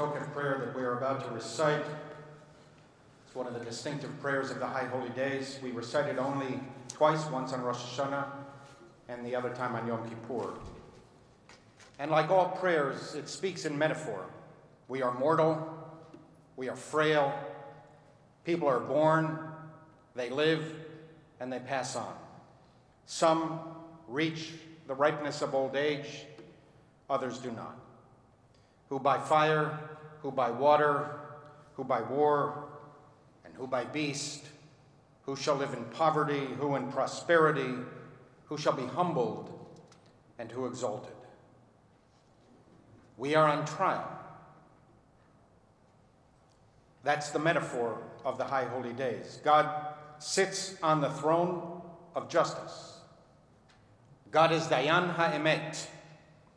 Unetaneh Tokef prayer that we are about to recite. It's one of the distinctive prayers of the High Holy Days. We recite it only twice, once on Rosh Hashanah and the other time on Yom Kippur. And like all prayers, it speaks in metaphor. We are mortal, we are frail, people are born, they live, and they pass on. Some reach the ripeness of old age, others do not. Who by fire, who by water, who by war, and who by beast, who shall live in poverty, who in prosperity, who shall be humbled, and who exalted. We are on trial. That's the metaphor of the high holy days. God sits on the throne of justice. God is Dayan Ha'emet,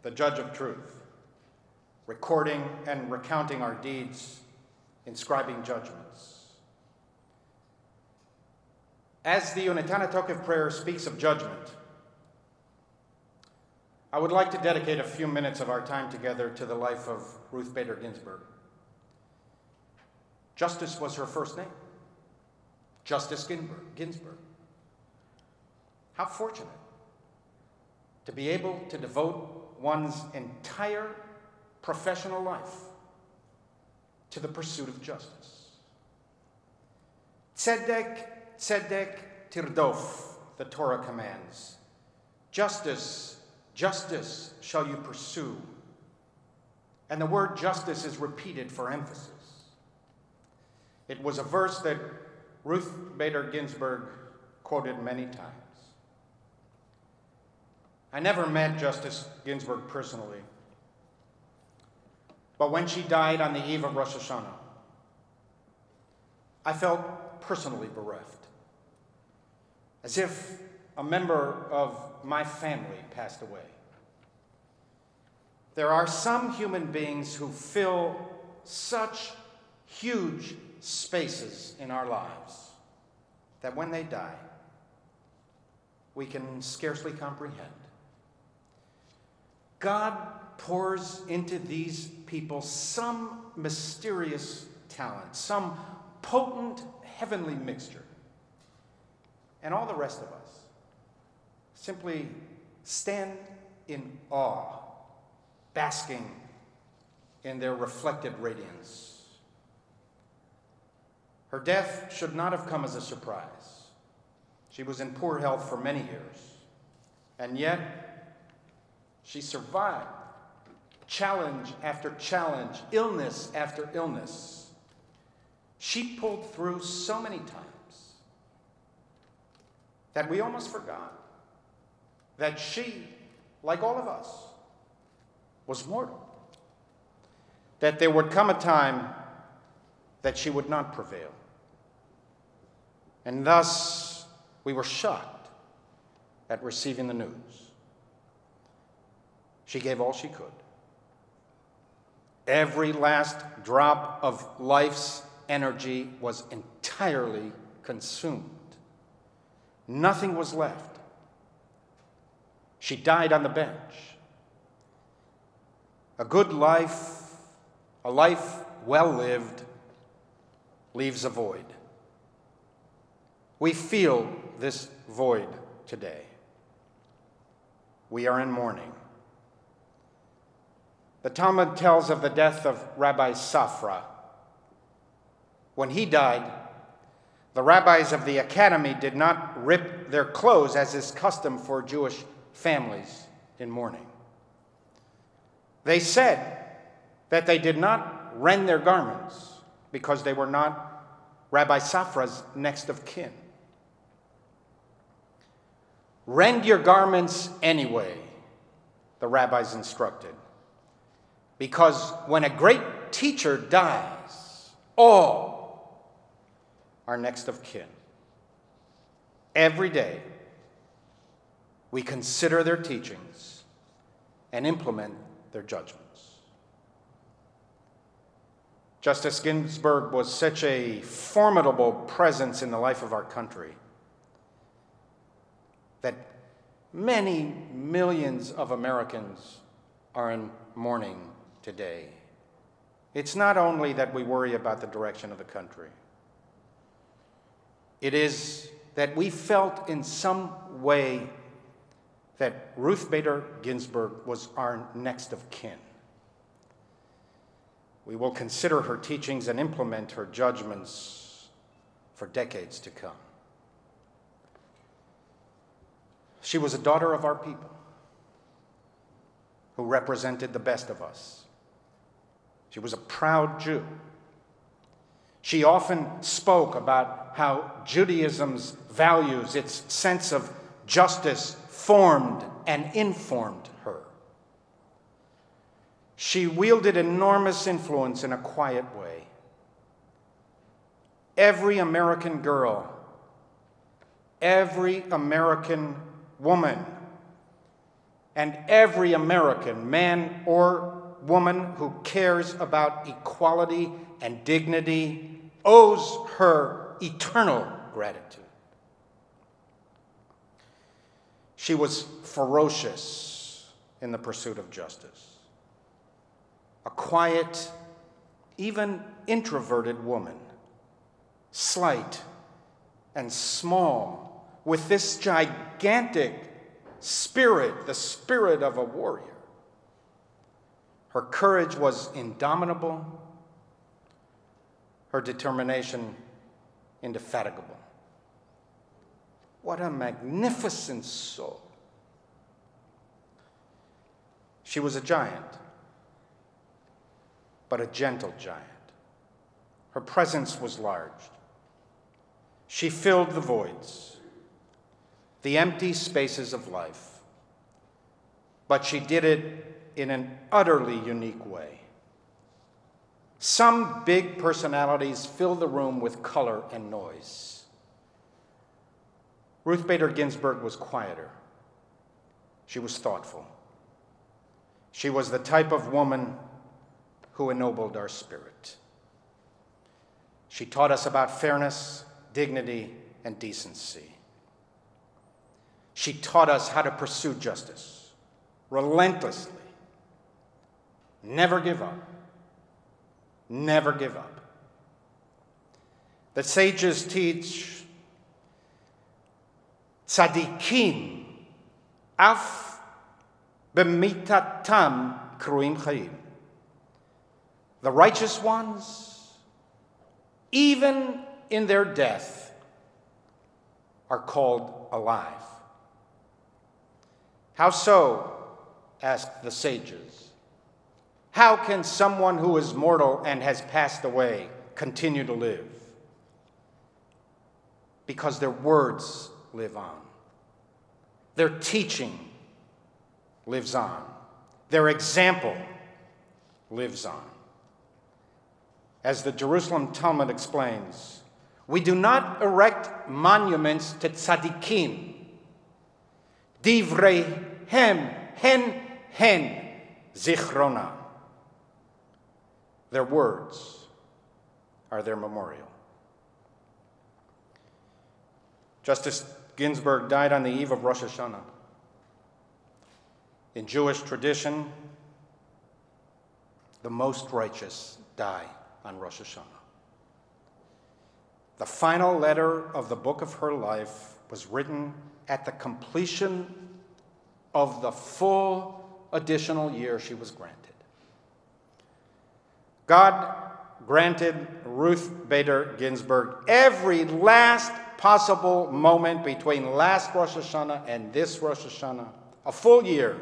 the judge of truth, recording and recounting our deeds, inscribing judgments. As the Unetana prayer speaks of judgment, I would like to dedicate a few minutes of our time together to the life of Ruth Bader Ginsburg. Justice was her first name. Justice Ginsburg. Ginsburg. How fortunate to be able to devote one's entire professional life to the pursuit of justice. Tzedek, tzedek, tirdof, the Torah commands. Justice, justice shall you pursue. And the word justice is repeated for emphasis. It was a verse that Ruth Bader Ginsburg quoted many times. I never met Justice Ginsburg personally, but when she died on the eve of Rosh Hashanah, I felt personally bereft, as if a member of my family passed away. There are some human beings who fill such huge spaces in our lives that when they die, we can scarcely comprehend. God pours into these people some mysterious talent, some potent heavenly mixture. And all the rest of us simply stand in awe, basking in their reflected radiance. Her death should not have come as a surprise. She was in poor health for many years, and yet she survived challenge after challenge, illness after illness. She pulled through so many times that we almost forgot that she, like all of us, was mortal. That there would come a time that she would not prevail. And thus, we were shocked at receiving the news. She gave all she could. Every last drop of life's energy was entirely consumed. Nothing was left. She died on the bench. A good life, a life well lived, leaves a void. We feel this void today. We are in mourning. The Talmud tells of the death of Rabbi Safra. When he died, the rabbis of the academy did not rip their clothes as is custom for Jewish families in mourning. They said that they did not rend their garments because they were not Rabbi Safra's next of kin. Rend your garments anyway, the rabbis instructed. Because when a great teacher dies, all are next of kin. Every day, we consider their teachings and implement their judgments. Justice Ginsburg was such a formidable presence in the life of our country that many millions of Americans are in mourning today. It's not only that we worry about the direction of the country, it is that we felt in some way that Ruth Bader Ginsburg was our next of kin. We will consider her teachings and implement her judgments for decades to come. She was a daughter of our people who represented the best of us. She was a proud Jew. She often spoke about how Judaism's values, its sense of justice, formed and informed her. She wielded enormous influence in a quiet way. Every American girl, every American woman, and every American, man or woman, who cares about equality and dignity owes her eternal gratitude. She was ferocious in the pursuit of justice. A quiet, even introverted woman, slight and small, with this gigantic spirit, the spirit of a warrior. Her courage was indomitable, her determination indefatigable. What a magnificent soul. She was a giant, but a gentle giant. Her presence was large. She filled the voids, the empty spaces of life, but she did it in an utterly unique way. Some big personalities fill the room with color and noise. Ruth Bader Ginsburg was quieter. She was thoughtful. She was the type of woman who ennobled our spirit. She taught us about fairness, dignity, and decency. She taught us how to pursue justice relentlessly. Never give up. Never give up. The sages teach tzadikim af b'mitatam kruim chayim. The righteous ones, even in their death, are called alive. How so? asked the sages. How can someone who is mortal and has passed away continue to live? Because their words live on. Their teaching lives on. Their example lives on. As the Jerusalem Talmud explains, we do not erect monuments to tzaddikim. Divreihem hen hen zichrona. Their words are their memorial. Justice Ginsburg died on the eve of Rosh Hashanah. In Jewish tradition, the most righteous die on Rosh Hashanah. The final letter of the book of her life was written at the completion of the full additional year she was granted. God granted Ruth Bader Ginsburg every last possible moment between last Rosh Hashanah and this Rosh Hashanah, a full year,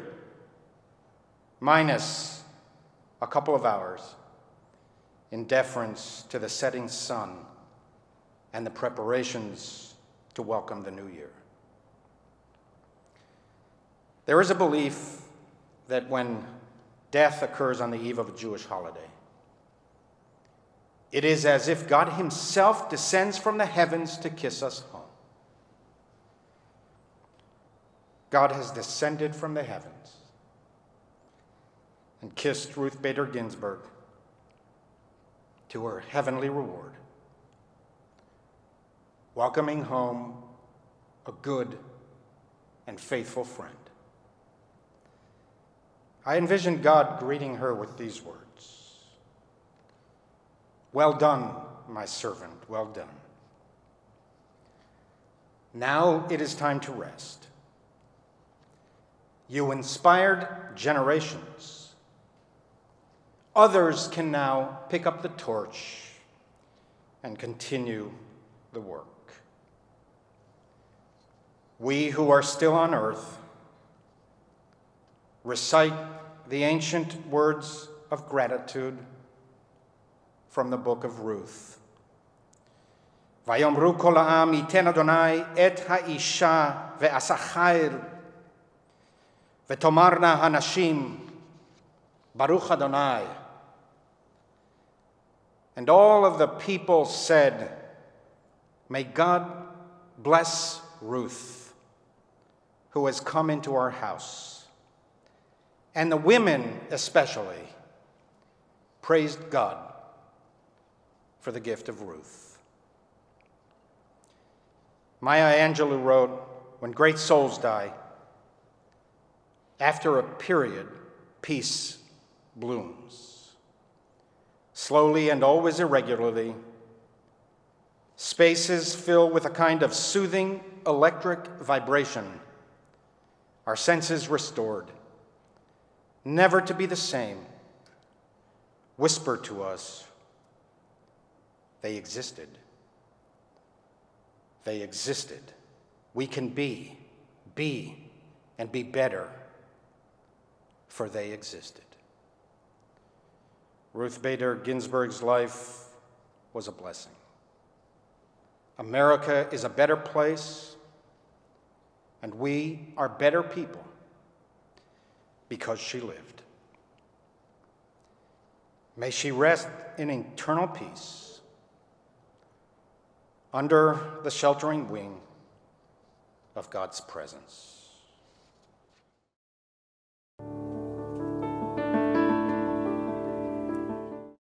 minus a couple of hours, in deference to the setting sun and the preparations to welcome the new year. There is a belief that when death occurs on the eve of a Jewish holiday, it is as if God Himself descends from the heavens to kiss us home. God has descended from the heavens and kissed Ruth Bader Ginsburg to her heavenly reward, welcoming home a good and faithful friend. I envisioned God greeting her with these words Well done, my servant, well done. Now it is time to rest. You inspired generations. Others can now pick up the torch and continue the work. We who are still on earth recite the ancient words of gratitude from the book of Ruth. ויאמרו כל העם ייתן אדוני את האישה והשכר ותאמרנה הנשים ברוך אדוני. And all of the people said, May God bless Ruth, who has come into our house. And the women, especially, praised God for the gift of Ruth. Maya Angelou wrote When great souls die, after a period, peace blooms. Slowly and always irregularly, spaces fill with a kind of soothing electric vibration, our senses restored, never to be the same, whisper to us they existed. They existed. We can be, be, and be better, for they existed. Ruth Bader Ginsburg's life was a blessing. America is a better place, and we are better people because she lived. May she rest in eternal peace under the sheltering wing of God's presence.